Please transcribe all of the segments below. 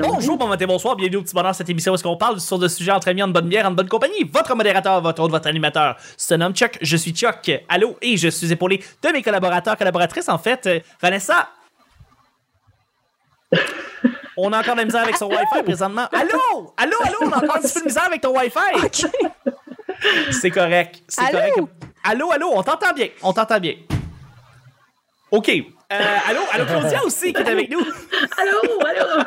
Bonjour, bon matin, bonsoir, bienvenue au petit bonheur cette émission où est-ce qu'on parle sur des sujets entre amis, en bonne bière, en bonne compagnie. Votre modérateur, votre hôte, votre animateur, se nomme Chuck, je suis Chuck. Allô, et je suis épaulé de mes collaborateurs, collaboratrices en fait. Euh, Vanessa. On a encore de la misère avec son Wi-Fi présentement. Allô, allô, allô, on a encore un petit peu de misère avec ton Wi-Fi. C'est correct, c'est Allô? correct. Allô, allô, on t'entend bien, on t'entend bien. OK. Euh, allô, allô, Claudia aussi qui est avec nous. Allô, allô!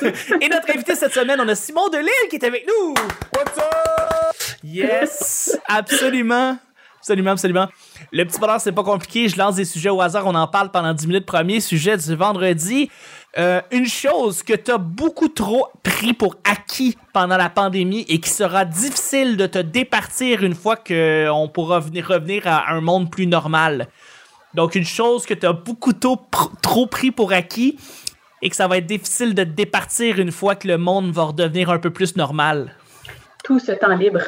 Et notre invité cette semaine, on a Simon Delille qui est avec nous. What's up? Yes, absolument. Absolument, absolument. Le petit bonheur, c'est pas compliqué. Je lance des sujets au hasard. On en parle pendant 10 minutes. Premier sujet du vendredi. Euh, une chose que tu as beaucoup trop pris pour acquis pendant la pandémie et qui sera difficile de te départir une fois qu'on pourra venir, revenir à un monde plus normal. Donc, une chose que tu as beaucoup trop, trop pris pour acquis et que ça va être difficile de te départir une fois que le monde va redevenir un peu plus normal. Tout ce temps libre.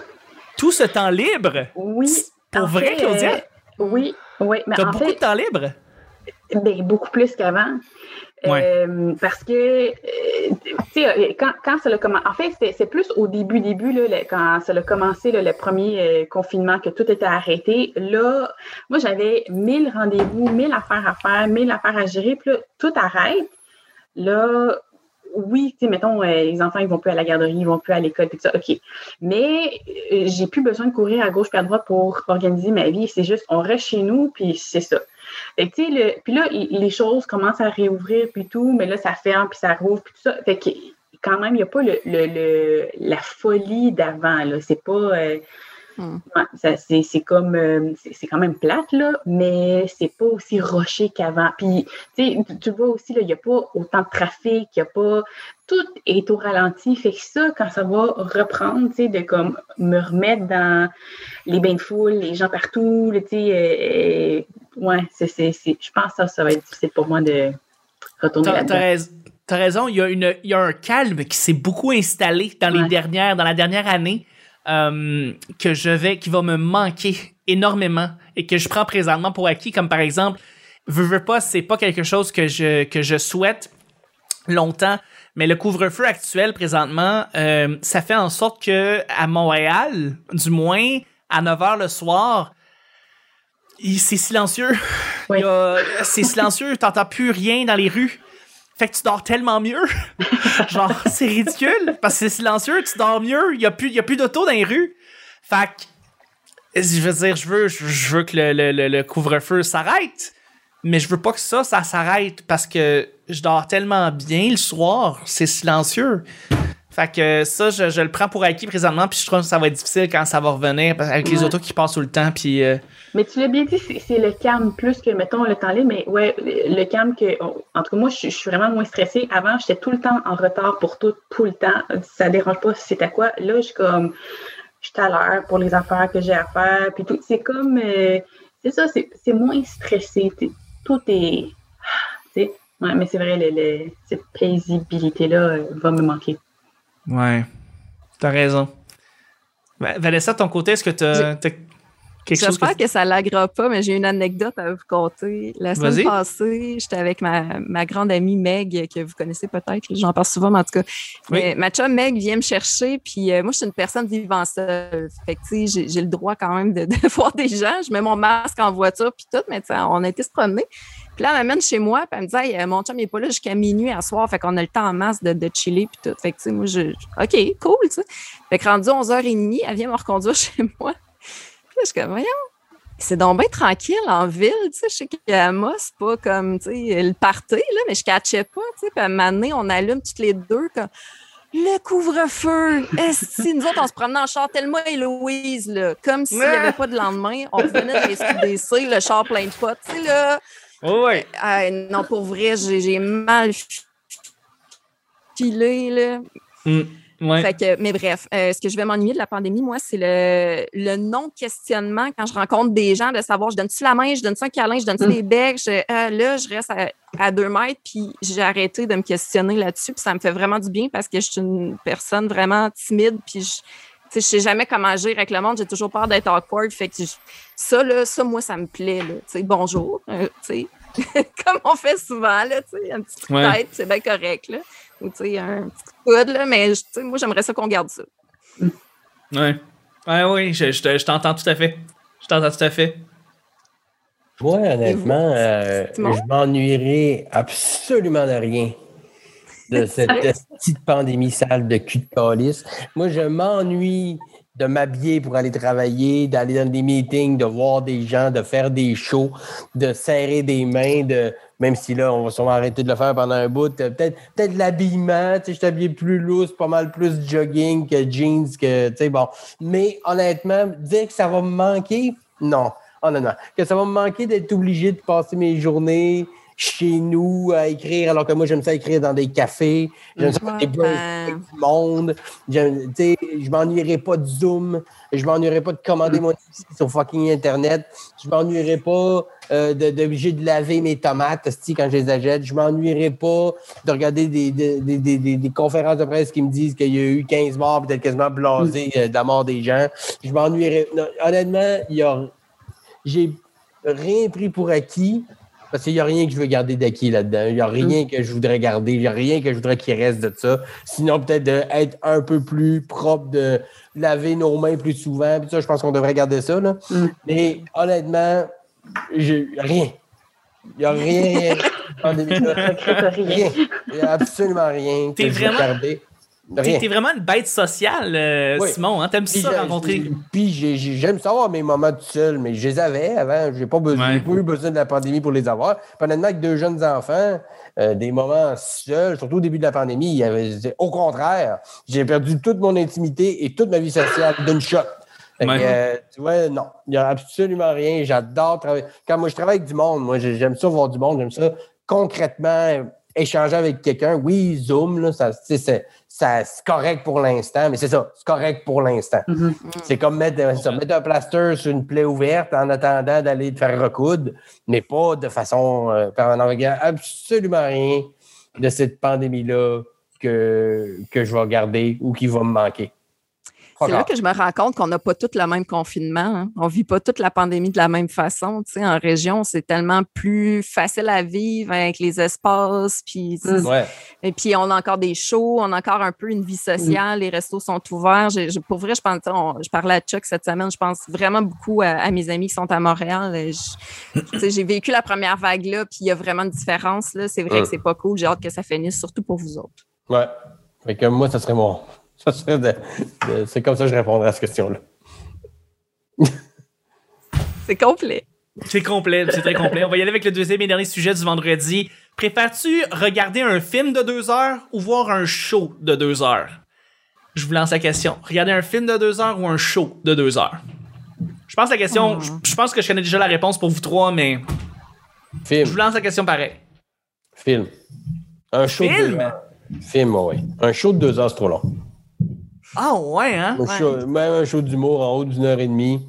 Tout ce temps libre? Oui. Pour vrai, fait, Claudia? euh, oui, oui. Mais T'as en beaucoup fait, de temps libre? ben, beaucoup plus qu'avant. Euh, parce que, euh, en fait, c'est- plus au début, début, là, quand ça a commencé, le premier euh, confinement, que tout était arrêté. Là, moi, j'avais mille rendez-vous, mille affaires à faire, mille affaires à gérer, puis là, tout arrête. Là, oui, tu sais, mettons, euh, les enfants, ils vont plus à la garderie, ils vont plus à l'école, tout ça, OK. Mais euh, j'ai plus besoin de courir à gauche puis à droite pour organiser ma vie. C'est juste, on reste chez nous, puis c'est ça. Fait que, tu sais, le- puis là, les choses commencent à réouvrir, puis tout, mais là, ça ferme, puis ça rouvre, puis tout ça. Fait que, quand même, il n'y a pas la folie d'avant, là. C'est pas... euh, Ouais, c'est comme... euh, c'est quand même plate, là, mais c'est pas aussi roché qu'avant. Puis, tu vois aussi, il n'y a pas autant de trafic, il n'y a pas... Tout est au ralenti. Fait que ça, quand ça va reprendre, tu sais, de comme me remettre dans les bains de foule, les gens partout, là, tu sais, euh, ouais, je pense que ça, ça va être difficile pour moi de retourner là-dedans. t'as raison, il y, a une, il y a un calme qui s'est beaucoup installé dans, les Ouais. dernières, dans la dernière année euh, que je vais, qui va me manquer énormément et que je prends présentement pour acquis, comme par exemple, veux, veux pas, c'est pas quelque chose que je, que je souhaite longtemps, mais le couvre-feu actuel présentement, euh, ça fait en sorte que à Montréal, du moins à 9 h le soir, c'est silencieux. Oui. C'est silencieux, t'entends plus rien dans les rues. Fait que tu dors tellement mieux. Genre, c'est ridicule parce que c'est silencieux, tu dors mieux, il y a plus, il y a plus d'auto dans les rues. Fait que, je veux dire, je veux, je je veux que le, le- le- le couvre-feu s'arrête, mais je veux pas que ça, ça s'arrête parce que je dors tellement bien le soir, c'est silencieux. Fait que ça, je, je le prends pour acquis présentement, puis je trouve que ça va être difficile quand ça va revenir avec les Ouais. autos qui passent tout le temps, puis euh, Mais tu l'as bien dit, c'est, le calme plus que, mettons, le temps libre, mais ouais, le calme que, oh, en tout cas, moi, je, suis- je suis vraiment moins stressée. Avant, j'étais tout le temps en retard pour tout, tout le temps. Ça dérange pas si c'est à quoi. Là, je suis comme, je suis à l'heure pour les affaires que j'ai à faire, puis tout. C'est comme, euh, c'est ça, c'est, moins stressé. Tout est. Ouais, mais c'est vrai, le- le- cette paisibilité-là euh, va me manquer. Ouais. T'as raison. Va- Vanessa, de ton côté, est-ce que t'as chose que... J'espère que... ça l'agrave pas, mais j'ai une anecdote à vous conter. La semaine passée, j'étais avec ma, ma grande amie Meg, que vous connaissez peut-être. J'en parle souvent, mais en tout cas. Oui. Mais ma chum Meg vient me chercher, puis euh, moi, je suis une personne vivant seule. Fait que, tu sais, j'ai- le droit quand même de, de voir des gens. Je mets mon masque en voiture, puis tout, mais on a été se promener. Puis là, elle m'amène chez moi, puis elle me dit, Hey, euh, mon chum, il est pas là jusqu'à minuit à soir, fait qu'on a le temps en masse de, de chiller, puis tout. Fait que, tu sais, moi, je, OK, cool, tu sais. Fait que rendu 11h30, elle vient me reconduire chez moi. Puis là, je suis comme, voyons, c'est donc bien tranquille en ville, tu sais. Je sais qu'à moi, c'est pas comme, tu sais, le party, là, mais je catchais pas, tu sais. Puis à un moment donné, on allume toutes les deux, comme, le couvre-feu! Si nous autres, on se promenait en char, tellement et Louise, là, comme s'il n'y avait pas de lendemain. On revenait de les le char plein de potes, tu sais, là. Oh, ouais. Non, pour vrai, j'ai mal filé, là. Mm, ouais. Fait que, mais bref, euh, ce que je vais m'ennuyer de la pandémie, moi, c'est le, le non-questionnement quand je rencontre des gens, de savoir, je donne-tu la main, je donne-tu un câlin, je donne-tu Mm. des becs, je- euh, là, je reste à, à deux mètres, puis j'ai arrêté de me questionner là-dessus, puis ça me fait vraiment du bien parce que je suis une personne vraiment timide, puis je, je sais jamais comment agir avec le monde, j'ai toujours peur d'être awkward, fait que je- ça, là, ça, moi, ça me plaît, là, bonjour, euh, comme on fait souvent, là, un petit coup de tête, c'est bien correct, là. Ou, un petit coup de coude, là, mais, moi, j'aimerais ça qu'on garde ça. Ouais. Ouais, oui, je, je t'entends tout à fait. Je t'entends tout à fait. Moi, honnêtement, euh, je m'ennuierais absolument de rien de cette petite pandémie sale de cul de calice. Moi, je m'ennuie de m'habiller pour aller travailler, d'aller dans des meetings, de voir des gens, de faire des shows, de serrer des mains, de même si là, on va sûrement arrêter de le faire pendant un bout, peut-être peut l'habillement, tu sais, je t'habille plus loose, pas mal plus jogging que jeans, que, tu sais, bon. Mais honnêtement, dire que ça va me manquer, non. Honnêtement. Que ça va me manquer d'être obligé de passer mes journées chez nous à écrire, alors que moi, j'aime ça écrire dans des cafés. J'aime ça faire des avec du monde. Je m'ennuierai pas de Zoom. Je m'ennuierai pas de commander mon sur fucking Internet. Je m'ennuierai pas euh, d'obliger de, laver mes tomates quand je les achète. Je m'ennuierai pas de regarder des, des, des, des, conférences de presse qui me disent qu'il y a eu 15 morts, peut-être quasiment blasé euh, de la mort des gens. Je m'ennuierai. Honnêtement, il y a... j'ai rien pris pour acquis. Parce qu'il n'y a rien que je veux garder d'acquis là-dedans. Il n'y a rien mm. que je voudrais garder. Il n'y a rien que je voudrais qu'il reste de ça. Sinon, peut-être d'être un peu plus propre, de laver nos mains plus souvent. Puis ça, je pense qu'on devrait garder ça. Là. Mm. Mais honnêtement, j'ai rien. Il n'y a rien. rien. Il n'y a absolument rien que je veux garder. T'es vraiment une bête sociale, euh, Simon. Hein? T'aimes ça rencontrer. Puis j'aime ça avoir mes moments tout seul, mais je les avais avant. J'ai pas, besoin, pas eu besoin de la pandémie pour les avoir. honnêtement, avec deux jeunes enfants, euh, des moments seuls, surtout au début de la pandémie, il y avait, au contraire, j'ai perdu toute mon intimité et toute ma vie sociale d'une shot. Euh, tu vois, non, il n'y a absolument rien. J'adore travailler. Quand moi, je travaille avec du monde, moi, j'aime ça voir du monde, j'aime ça concrètement échanger avec quelqu'un. Oui, Zoom, là, ça, c'est, c'est correct pour l'instant, mais c'est ça, c'est correct pour l'instant. Mm-hmm. C'est comme mettre, mettre un plaster sur une plaie ouverte en attendant d'aller te faire recoudre, mais pas de façon euh, permanente. Absolument rien de cette pandémie-là que, que je vais garder ou qui va me manquer. C'est là que je me rends compte qu'on n'a pas tout le même confinement. Hein. On ne vit pas toute la pandémie de la même façon. Tu en région, c'est tellement plus facile à vivre avec les espaces. Puis, mmh. Et puis, on a encore des shows, on a encore un peu une vie sociale, les restos sont ouverts. pour vrai, je, pense, je parlais à Chuck cette semaine, je pense vraiment beaucoup à, mes amis qui sont à Montréal. J'ai vécu la première vague là, puis il y a vraiment une différence. C'est vrai que c'est pas cool. J'ai hâte que ça finisse, surtout pour vous autres. Ouais. Fait que moi, ça serait mon, c'est comme ça que je répondrai à cette question-là. c'est complet. C'est complet, c'est très complet. On va y aller avec le deuxième et dernier sujet du vendredi. Préfères-tu regarder un film de deux heures ou voir un show de deux heures? Je vous lance la question. Regarder un film de deux heures ou un show de deux heures? Je pense la question, ah. je, pense que je connais déjà la réponse pour vous trois, mais. Film. Je vous lance la question pareil. Film. Un show film? de deux heures. Film, oui. Un show de deux heures, c'est trop long. Ah ouais, hein? même un show d'humour en haut d'une heure et demie.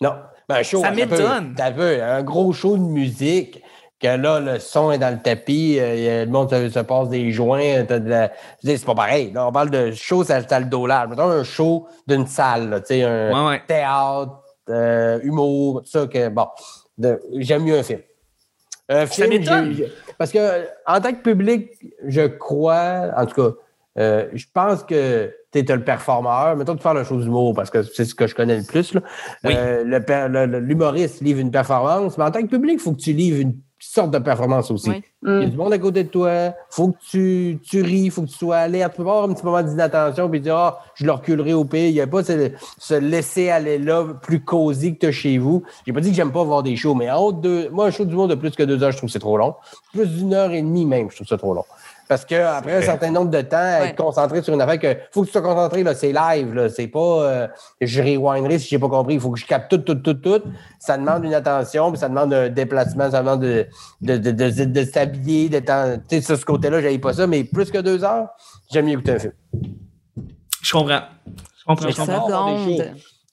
Non. Ben, un show, ça m'étonne. T'as vu, un gros show de musique, que là, le son est dans le tapis, euh, le monde se, passe des joints. De C'est pas pareil. Là, on parle de show, ça, ça le dos large. Mettons un show d'une salle, tu sais, un théâtre, euh, humour, tout ça. Que, bon, j'aime mieux un film. Un film, ça m'étonne. Parce que en tant que public, je crois, en tout cas, euh, je pense que tu es le performeur. Mettons de faire la chose d'humour parce que c'est ce que je connais le plus. Euh, l'humoriste livre une performance, mais en tant que public, il faut que tu livres une sorte de performance aussi. Il y a du monde à côté de toi, faut que tu, tu ris, faut que tu sois alerte. Tu peux avoir un petit moment d'inattention puis dire Ah, je le reculerai au pays. Il n'y a pas se, laisser aller là plus cosy que tu chez vous. J'ai pas dit que j'aime pas voir des shows, mais en haut de moi, un show du monde de plus que deux heures, je trouve que c'est trop long. Plus d'une heure et demie même, je trouve ça trop long. Parce qu'après un certain nombre de temps, être concentré sur une affaire que faut que tu sois concentré, là, c'est live, là. C'est pas euh, je rewinderai si j'ai pas compris. Il faut que je capte tout, tout, tout, tout. Ça demande une attention, puis ça demande un déplacement, ça demande de, de, de, de, de s'habiller, de Tu sais, sur ce côté-là, j'avais pas ça, mais plus que deux heures, j'aime mieux écouter un film. Je comprends. Je comprends. Je comprends.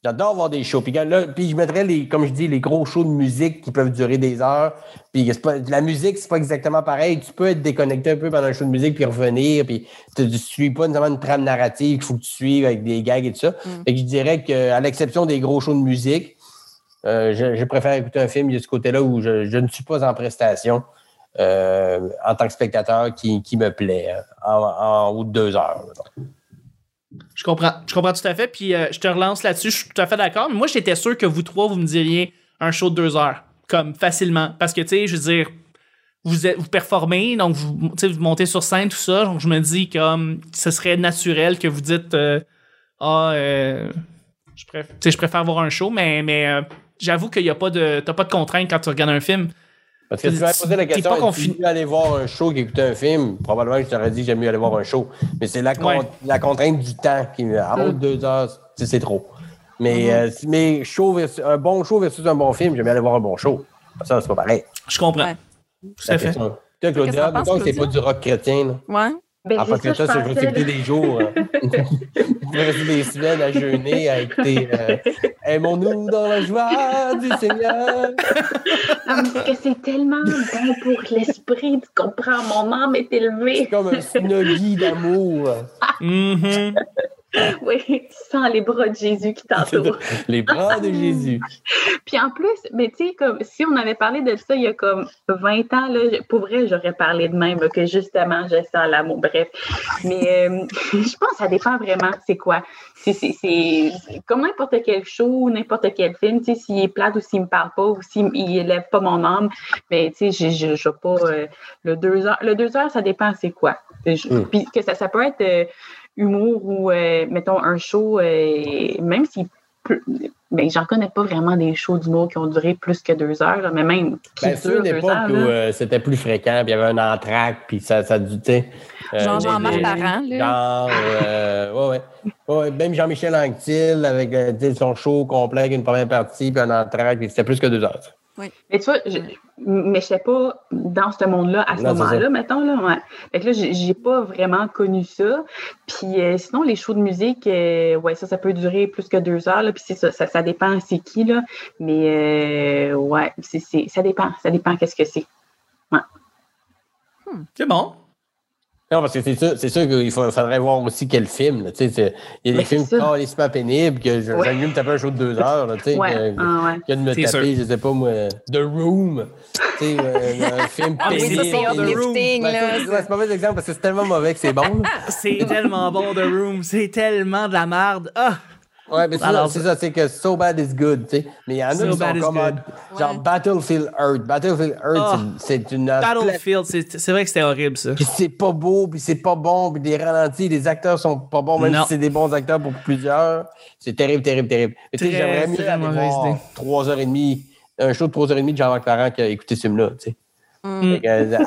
J'adore voir des shows. Puis, là, puis je mettrais, les, comme je dis, les gros shows de musique qui peuvent durer des heures. Puis pas, la musique, c'est pas exactement pareil. Tu peux être déconnecté un peu pendant un show de musique puis revenir. Puis tu ne suis pas nécessairement une trame narrative qu'il faut que tu suives avec des gags et tout ça. Mm. Fait que je dirais qu'à l'exception des gros shows de musique, je, préfère écouter un film de ce côté-là où je, ne suis pas en prestation en tant que spectateur qui, me plaît en, en, haut de deux heures. Je comprends. Je comprends tout à fait. Puis je te relance là-dessus. Je suis tout à fait d'accord. Mais moi, j'étais sûr que vous trois, vous me diriez un show de deux heures. Comme facilement. Parce que, tu sais, je veux dire, vous, vous performez, donc vous, vous montez sur scène, tout ça. Donc je me dis comme ce serait naturel que vous dites euh, Ah, euh, je, préfère, je préfère voir un show, mais, mais euh, j'avoue qu'il n'y a pas de. T'as pas de contrainte quand tu regardes un film. Parce que tu m'as posé la question, si tu aller voir un show qu'écouter un film, probablement je t'aurais dit que j'aime mieux aller voir un show. Mais c'est la, la contrainte du temps qui me. À mm. deux heures, c'est trop. Mais, mm-hmm. mais show un bon show versus un bon film, j'aime mieux aller voir un bon show. Ça, c'est pas pareil. Je comprends. Tout à fait. Toi, Claudia, que c'est pas du rock chrétien. Là. Ouais. Ben, ah, parce que ça, c'est juste écouter des jours. Vous rester des semaines à jeûner, à écouter euh, Aimons-nous dans la joie du Seigneur? parce que c'est tellement bon pour l'esprit, tu comprends, mon âme est élevée. C'est comme un snuggie d'amour. mm oui, tu sens les bras de Jésus qui t'entourent. les bras de Jésus. Puis en plus, mais tu sais, comme si on avait parlé de ça il y a comme 20 ans, là, pour vrai, j'aurais parlé de même, que justement, je sens l'amour. Bref. Mais euh, je pense que ça dépend vraiment, c'est quoi. C'est comme n'importe quel show, n'importe quel film, tu sais, s'il est plate ou s'il me parle pas ou s'il élève pas mon âme, mais tu sais, je n'ai pas euh, le deux heures. Le deux heures, ça dépend c'est quoi. Hmm. Puis que ça, ça peut être. Euh, humour ou, euh, mettons, un show, euh, même si mais j'en connais pas vraiment des shows d'humour qui ont duré plus que deux heures, mais même. Ben, c'est une époque où euh, c'était plus fréquent, puis il y avait un entraque, puis ça, ça du Genre Jean-Marc Parent, là. Genre, ouais, ouais, Même Jean-Michel Anctil avec son show complet avec une première partie, puis un entraque, puis c'était plus que deux heures. Mais tu vois, je, mais je sais pas dans ce monde-là à ce moment-là, mettons. Là, ouais. Fait que là, j'ai pas vraiment connu ça. Puis euh, sinon, les shows de musique, euh, ouais, ça, ça peut durer plus que deux heures. Là, puis ça, ça, ça, dépend c'est qui, là. Mais euh, ouais, c'est, ça dépend. Ça dépend qu'est-ce que c'est. Ouais. Hmm. C'est bon. Non, parce que c'est sûr, c'est sûr qu'il faudrait voir aussi quel film. il y a des films carrément pénibles que j'aime mieux me taper un show de deux heures. Là, ouais. que, ah, ouais. de me taper, je sais pas moi, The Room. Euh, un film ah, pénible. Oui, ça, c'est lifting, ben, c'est mauvais exemple parce que c'est tellement mauvais que c'est bon. c'est tellement bon, The Room. C'est tellement de la merde. Ah! Ouais, mais c'est ça, c'est que So Bad is Good, tu sais. Mais il y en a qui sont comme genre Battlefield Earth. Battlefield Earth, oh. c'est une. Battlefield, c'est vrai que c'était horrible, ça. Puis c'est pas beau, puis c'est pas bon, puis des ralentis, les acteurs sont pas bons, même si c'est des bons acteurs pour plusieurs. C'est terrible, terrible, terrible. Mais tu sais, j'aimerais mieux aller voir 3h30, un show de 3h30 de Jean-Marc Parent qui a écouté ce film-là, tu sais. Mm.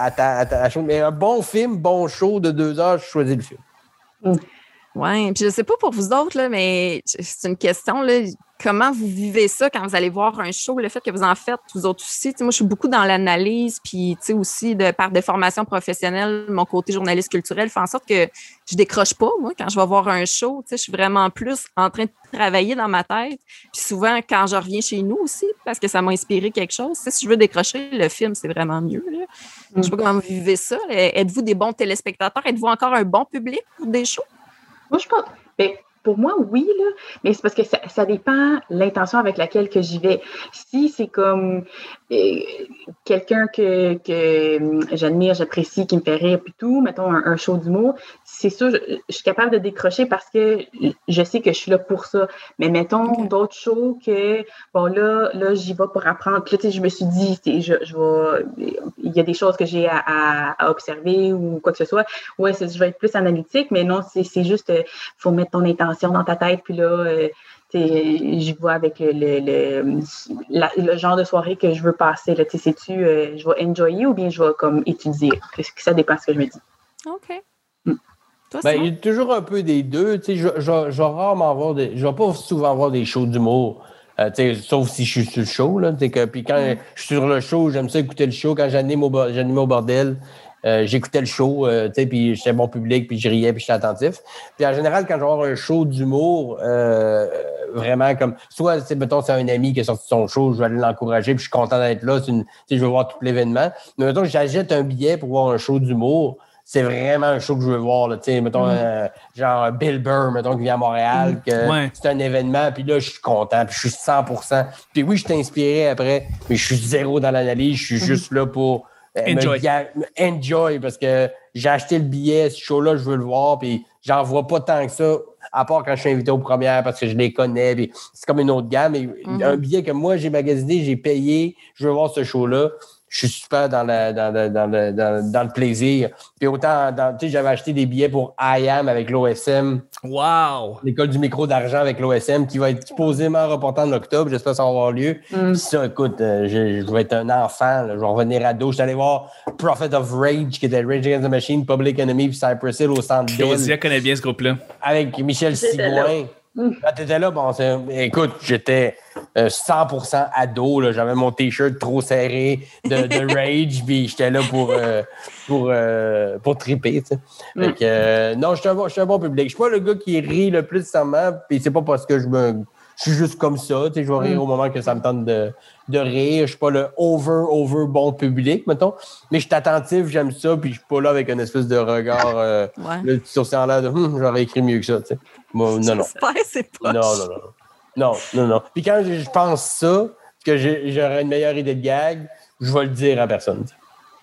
attends, mais un bon film, bon show de 2 heures, je choisis le film. Mm. Oui, puis je sais pas pour vous autres, là, mais c'est une question. Là, comment vous vivez ça quand vous allez voir un show, le fait que vous en faites, vous autres aussi? moi, je suis beaucoup dans l'analyse, puis aussi de par des formations professionnelles, mon côté journaliste culturel fait en sorte que je décroche pas, moi, quand je vais voir un show. Je suis vraiment plus en train de travailler dans ma tête. Puis souvent, quand je reviens chez nous aussi, parce que ça m'a inspiré quelque chose, si je veux décrocher, le film, c'est vraiment mieux. Là. Je sais pas comment vous vivez ça. Êtes-vous des bons téléspectateurs? Êtes-vous encore un bon public pour des shows? Moi, je pense. Ben, pour moi, oui, là, mais c'est parce que ça, ça dépend l'intention avec laquelle que j'y vais. Si c'est comme quelqu'un que, que hum, j'admire, j'apprécie, qui me fait rire, puis tout, mettons un, show d'humour, c'est sûr, je, suis capable de décrocher parce que je sais que je suis là pour ça. Mais mettons d'autres shows que, bon, là, là j'y vais pour apprendre. Puis là, tu sais, je me suis dit, je, je vais, il y a des choses que j'ai à, à, observer ou quoi que ce soit. Ouais, je vais être plus analytique, mais non, c'est juste, il euh, faut mettre ton intention dans ta tête, puis là, euh, je vois avec le, le, le, genre de soirée que je veux passer. sais-tu, euh, je vais enjoyer ou bien je vais comme étudier? Ça dépend de ce que je me dis? OK. Hmm. Ben, il y a toujours un peu des deux. Je, je, je, vais rarement voir des. Je vais pas souvent voir des shows d'humour. Euh, sauf si je suis sur le show. Là, que, puis quand hmm. je suis sur le show, j'aime ça écouter le show. Quand j'anime au, au bordel, euh, j'écoutais le show, euh, tu sais, puis j'étais bon public, puis je riais, puis j'étais attentif. Puis en général, quand je vais avoir un show d'humour, euh, vraiment comme, soit, c'est mettons, c'est un ami qui a sorti son show, je vais aller l'encourager, puis je suis content d'être là, une, je veux voir tout l'événement. Mais mettons, j'achète un billet pour voir un show d'humour, c'est vraiment un show que je veux voir. Là, mettons, mm-hmm. euh, genre Bill Burr, mettons, qui vient à Montréal, mm-hmm. que c'est un événement, puis là, je suis content, puis je suis 100% Puis oui, je t'ai inspiré après, mais je suis zéro dans l'analyse, je suis mm-hmm. juste là pour euh, enjoy. enjoy, parce que j'ai acheté le billet, ce show-là, je veux le voir, puis j'en vois pas tant que ça, à part quand je suis invité aux premières parce que je les connais, puis c'est comme une autre gamme. Mais Un billet que moi, j'ai magasiné, j'ai payé, je veux voir ce show-là je suis super dans le, dans dans dans, le plaisir. Puis autant, tu sais, j'avais acheté des billets pour IAM avec l'OSM. Wow! L'école du micro d'argent avec l'OSM qui va être supposément reporté en octobre. J'espère que ça va avoir lieu. Mm. ça, écoute, euh, je, vais être un enfant. je vais revenir à dos. Je suis allé voir Prophet of Rage, qui était Rage Against the Machine, Public Enemy, puis Cypress Hill au centre Claudia connaît bien ce groupe-là. Avec Michel Sigouin. Quand tu étais là, bon, écoute, j'étais 100% euh, ado. J'avais mon t-shirt trop serré de, Rage, puis j'étais là pour, euh, pour, euh, pour triper. Mm. non, je suis un, un, bon public. Je suis pas le gars qui rit le plus sûrement, puis c'est pas parce que je me. Je suis juste comme ça, je vais rire mm. au moment que ça me tente de, de rire. Je suis pas le over, over bon public, mettons. Mais je suis attentif, j'aime ça, puis je suis pas là avec une espèce de regard ouais. sur l'air de hum, j'aurais écrit mieux que ça. Non, non. Non, non, non. Non, non, non. Puis quand je pense ça, que j'aurais une meilleure idée de gag, je vais le dire à personne.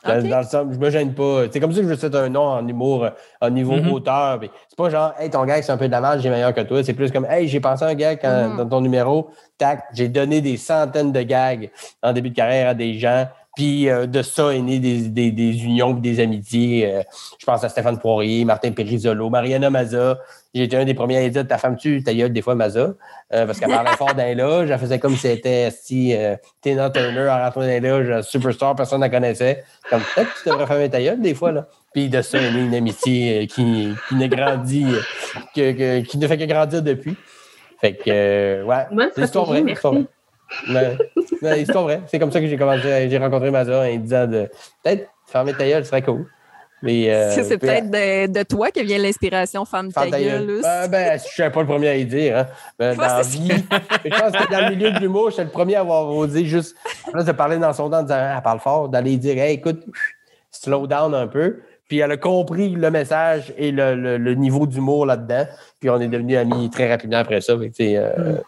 Dans, le sens, je me gêne pas. C'est comme ça que je cite un nom en humour, en niveau mm-hmm. auteur. C'est pas genre, hey, ton gag, c'est un peu de la j'ai meilleur que toi. C'est plus comme, hey, j'ai pensé un gag mm-hmm. dans ton numéro. Tac, j'ai donné des centaines de gags en début de carrière à des gens. Puis euh, de ça est né des, des, des unions des amitiés. Euh, je pense à Stéphane Poirier, Martin Périsolo, Mariana Maza. J'ai été un des premiers à dire Ta femme tu ta gueule des fois Maza. Euh, parce qu'elle parlait fort d'un loge. Elle faisait comme si c'était si Tina Turner en rentrant dans les loges, superstar, personne ne la connaissait. Comme peut-être que tu devrais fermer ta gueule des fois. là. Puis de ça est née une amitié qui, qui ne grandit, que, qui ne fait que grandir depuis. Fait que, ouais. c'est l'histoire vraie. Mais, mais c'est vrai. C'est comme ça que j'ai commencé. J'ai rencontré Maza en disant de peut-être fermer ta gueule, ce serait cool. Mais, euh, c'est peut-être de, de, toi que vient l'inspiration femme ta gueule. Euh, ben, je ne suis pas le premier à y dire. Hein. Ben, dans la vie, je pense que dans le milieu de l'humour, je suis le premier à avoir osé juste, en de parler dans son temps en disant ah, elle parle fort, d'aller dire hey, écoute, slow down un peu. Puis elle a compris le message et le, le, niveau d'humour là-dedans. Puis on est devenus amis très rapidement après ça. Fait euh, mm.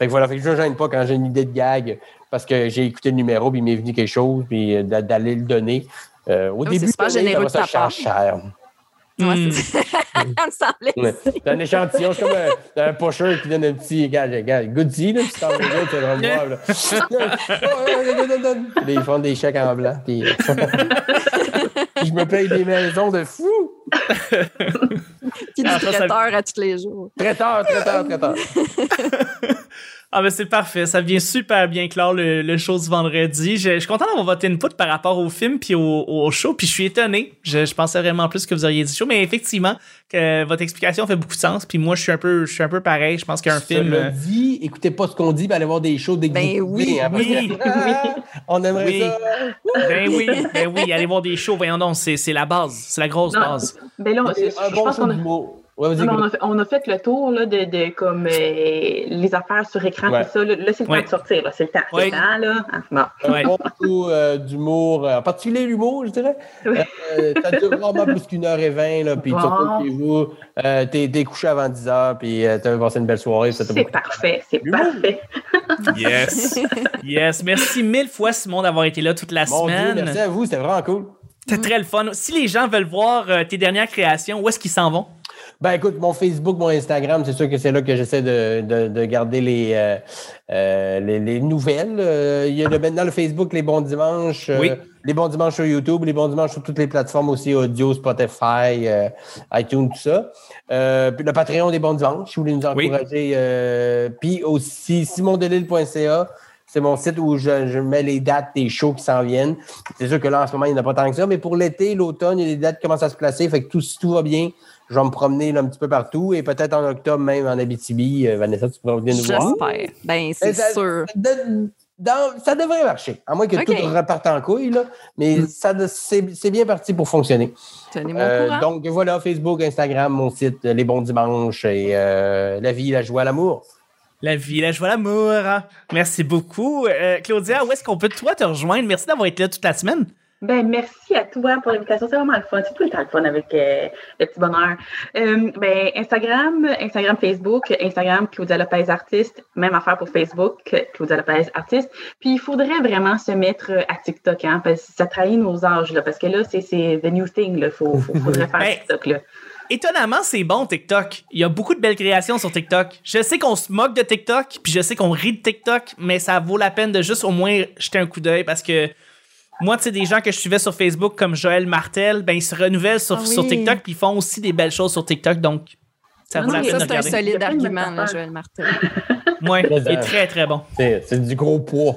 Fait que voilà, fait que je ne gêne pas quand j'ai une idée de gag parce que j'ai écouté le numéro, puis il m'est venu quelque chose, puis euh, d'aller le donner. Euh, au début, c'est pas généreux de ta part. cher. Ouais, mm. c'est un échantillon, c'est comme un, un, pusher qui donne un petit gars, gars goodie, là, puis t'en veux voir, là. ils font des chèques en blanc, puis je me paye des maisons de fou. Qui dit traiteur à tous les jours. Traiteur, traiteur, traiteur. Ah ben c'est parfait, ça vient super bien clair le, le show du vendredi. Je, je, suis content d'avoir votre input par rapport au film puis au, au show, puis je suis étonné. Je, je, pensais vraiment plus que vous auriez dit show, mais effectivement que votre explication fait beaucoup de sens. Puis moi je suis un peu, je suis un peu pareil. Je pense qu'un film. Le dit, écoutez pas ce qu'on dit, mais allez voir des shows dès ben oui, hein, oui, on aimerait ça. Ben oui, ben oui, allez voir des shows. Voyons donc, c'est c'est la base, c'est la grosse base. Ben là, un bon show on, a, fait le tour là, de, de, comme euh, les affaires sur écran, tout ça. Là, c'est le temps de sortir. C'est le temps. C'est le temps, là. Ah, bon. Beaucoup euh, d'humour, euh, en particulier l'humour, je dirais. ça dure vraiment plus qu'une heure et vingt, là, puis tu vous, t'es, couché avant 10 heures, puis t'as passé une belle soirée. C'est parfait, c'est parfait. yes. Yes. Merci mille fois, Simon, d'avoir été là toute la semaine. merci à vous, c'était vraiment cool. C'était très le fun. Si les gens veulent voir tes dernières créations, où est-ce qu'ils s'en vont? Ben écoute, mon Facebook, mon Instagram, c'est sûr que c'est là que j'essaie de, de, de, garder les, euh, euh les, les, nouvelles. Euh, il y a le, maintenant le Facebook Les Bons Dimanches, euh, oui. les Bons Dimanches sur YouTube, les Bons Dimanches sur toutes les plateformes aussi, audio, Spotify, iTunes, tout ça. puis le Patreon des Bons Dimanches, si vous voulez nous encourager. puis aussi simondelille.ca. C'est mon site où je, je, mets les dates des shows qui s'en viennent. C'est sûr que là, en ce moment, il n'y en a pas tant que ça, mais pour l'été, l'automne, il y a des dates qui commencent à se placer. Fait que tout, si tout va bien, je vais me promener un petit peu partout et peut-être en octobre même en Abitibi. Euh, Vanessa, tu pourras venir nous voir. J'espère. Ben, c'est sûr. ça devrait marcher. À moins que tout reparte en couille, là. Mais mm. c'est bien parti pour fonctionner. Tenez-moi euh, Donc voilà, Facebook, Instagram, mon site, Les Bons Dimanches et euh, La vie, la joie, l'amour. La vie, la joie, l'amour. Merci beaucoup. Claudia, où est-ce qu'on peut toi te rejoindre? Merci d'avoir été là toute la semaine. Ben, merci à toi pour l'invitation. C'est vraiment le fun. C'est tout le temps le fun avec euh, le petit bonheur. Euh, ben, Instagram, Instagram, Facebook, Instagram, Claudia Lopez Artiste. Même affaire pour Facebook, Claudia Lopez Artiste. Puis, il faudrait vraiment se mettre à TikTok, hein, parce que ça trahit nos âges, là, parce que là, c'est the new thing. Il faudrait faire ben, TikTok. Là étonnamment, c'est bon TikTok. Il y a beaucoup de belles créations sur TikTok. Je sais qu'on se moque de TikTok, puis je sais qu'on rit de TikTok, mais ça vaut la peine de juste au moins jeter un coup d'œil parce que moi, tu sais, des gens que je suivais sur Facebook comme Joël Martel, ben ils se renouvellent sur, ah TikTok, puis ils font aussi des belles choses sur TikTok, donc ça vaut la peine de regarder. C'est un solide argument, Joël Martel. Oui, il est très, très bon. C'est du gros poids.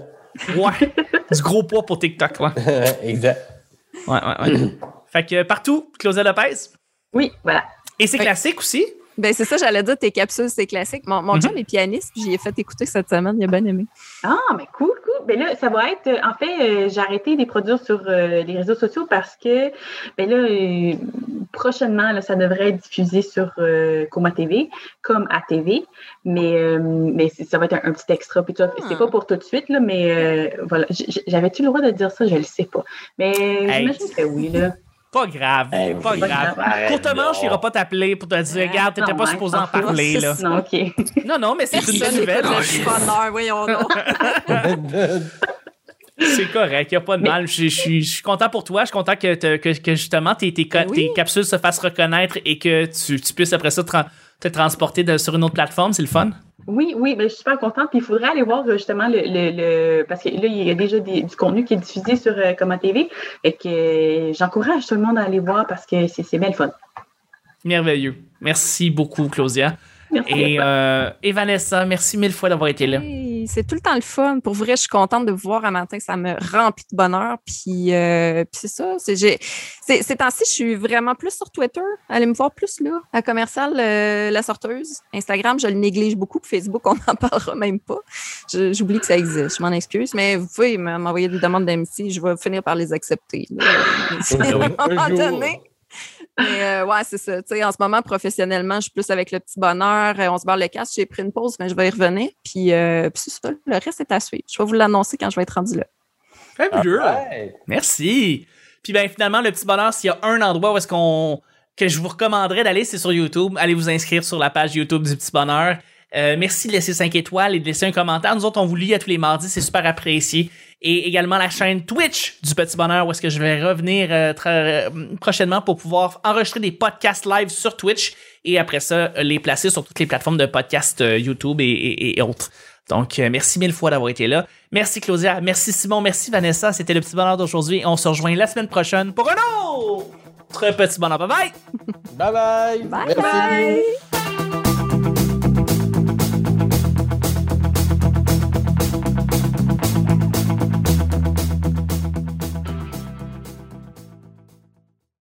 Ouais, du gros poids pour TikTok, ouais. exact. Ouais, ouais, ouais. fait que partout, Claudia Lopez? Oui, voilà. Et c'est classique aussi? Ben, c'est ça, j'allais dire, tes capsules, c'est classique. Mon, mon mm est pianiste, puis j'y ai fait écouter cette semaine, il a bien aimé. Ah, mais cool. Ben là, ça va être, euh, en fait, euh, j'ai arrêté de les produire sur euh, les réseaux sociaux parce que, ben là, prochainement, là, ça devrait être diffusé sur Coma TV, comme à TV, mais, mais ça va être un, petit extra, puis tout. C'est pas pour tout de suite, là, mais voilà. J'avais-tu le droit de dire ça? Je le sais pas. Mais j'imagine que oui, là. Pas grave, pas, grave. Pour te manche, il pas t'appeler pour te dire, regarde, t'étais pas supposé en parler, là. Non. Non, non, mais c'est une bonne nouvelle. voyons C'est correct, il n'y a pas de mal. Je, suis content pour toi. Je suis content que, que, justement tes, tes, capsules se fassent reconnaître et que tu, tu puisses après ça te, transporter sur une autre plateforme. C'est le fun. Oui, oui, ben, je suis super contente. Puis il faudrait aller voir justement le, le, parce que là, il y a déjà du contenu qui est diffusé sur euh, Comment TV et que j'encourage tout le monde à aller voir parce que c'est bien le fun. Merveilleux. Merci beaucoup, Claudia. Et, euh, et, Vanessa, merci mille fois d'avoir été là. C'est tout le temps le fun. Pour vrai, je suis contente de vous voir un matin. Ça me remplit de bonheur. Puis, euh, puis c'est ça. Ces temps-ci, je suis vraiment plus sur Twitter. Allez me voir plus là, à commercial euh, La Sorteuse. Instagram, je le néglige beaucoup. Facebook, on n'en parlera même pas. J'oublie que ça existe. Je m'en excuse. Mais vous pouvez m'envoyer des demandes d'amitié. Je vais finir par les accepter. à un moment donné. Mais euh, ouais, c'est ça. Tu sais, en ce moment, professionnellement, je suis plus avec le petit bonheur. Euh, on se barre le casque. J'ai pris une pause, mais je vais y revenir. Puis, euh, puis c'est ça. Le reste est à suivre. Je vais vous l'annoncer quand je vais être rendu là. Fabuleux. Merci. Puis ben finalement, le petit bonheur, s'il y a un endroit où est-ce qu'on que je vous recommanderais d'aller, c'est sur YouTube. Allez vous inscrire sur la page YouTube du petit bonheur. Euh, merci de laisser 5 étoiles et de laisser un commentaire. Nous autres, on vous lit à tous les mardis, c'est super apprécié. Et également la chaîne Twitch du Petit Bonheur, où est-ce que je vais revenir euh, très, euh, prochainement pour pouvoir enregistrer des podcasts live sur Twitch et après ça, les placer sur toutes les plateformes de podcasts YouTube et, autres. Donc, merci mille fois d'avoir été là. Merci Claudia, merci Simon, merci Vanessa. C'était le Petit Bonheur d'aujourd'hui. On se rejoint la semaine prochaine pour un autre Petit Bonheur. Bye bye! bye bye! Bye bye!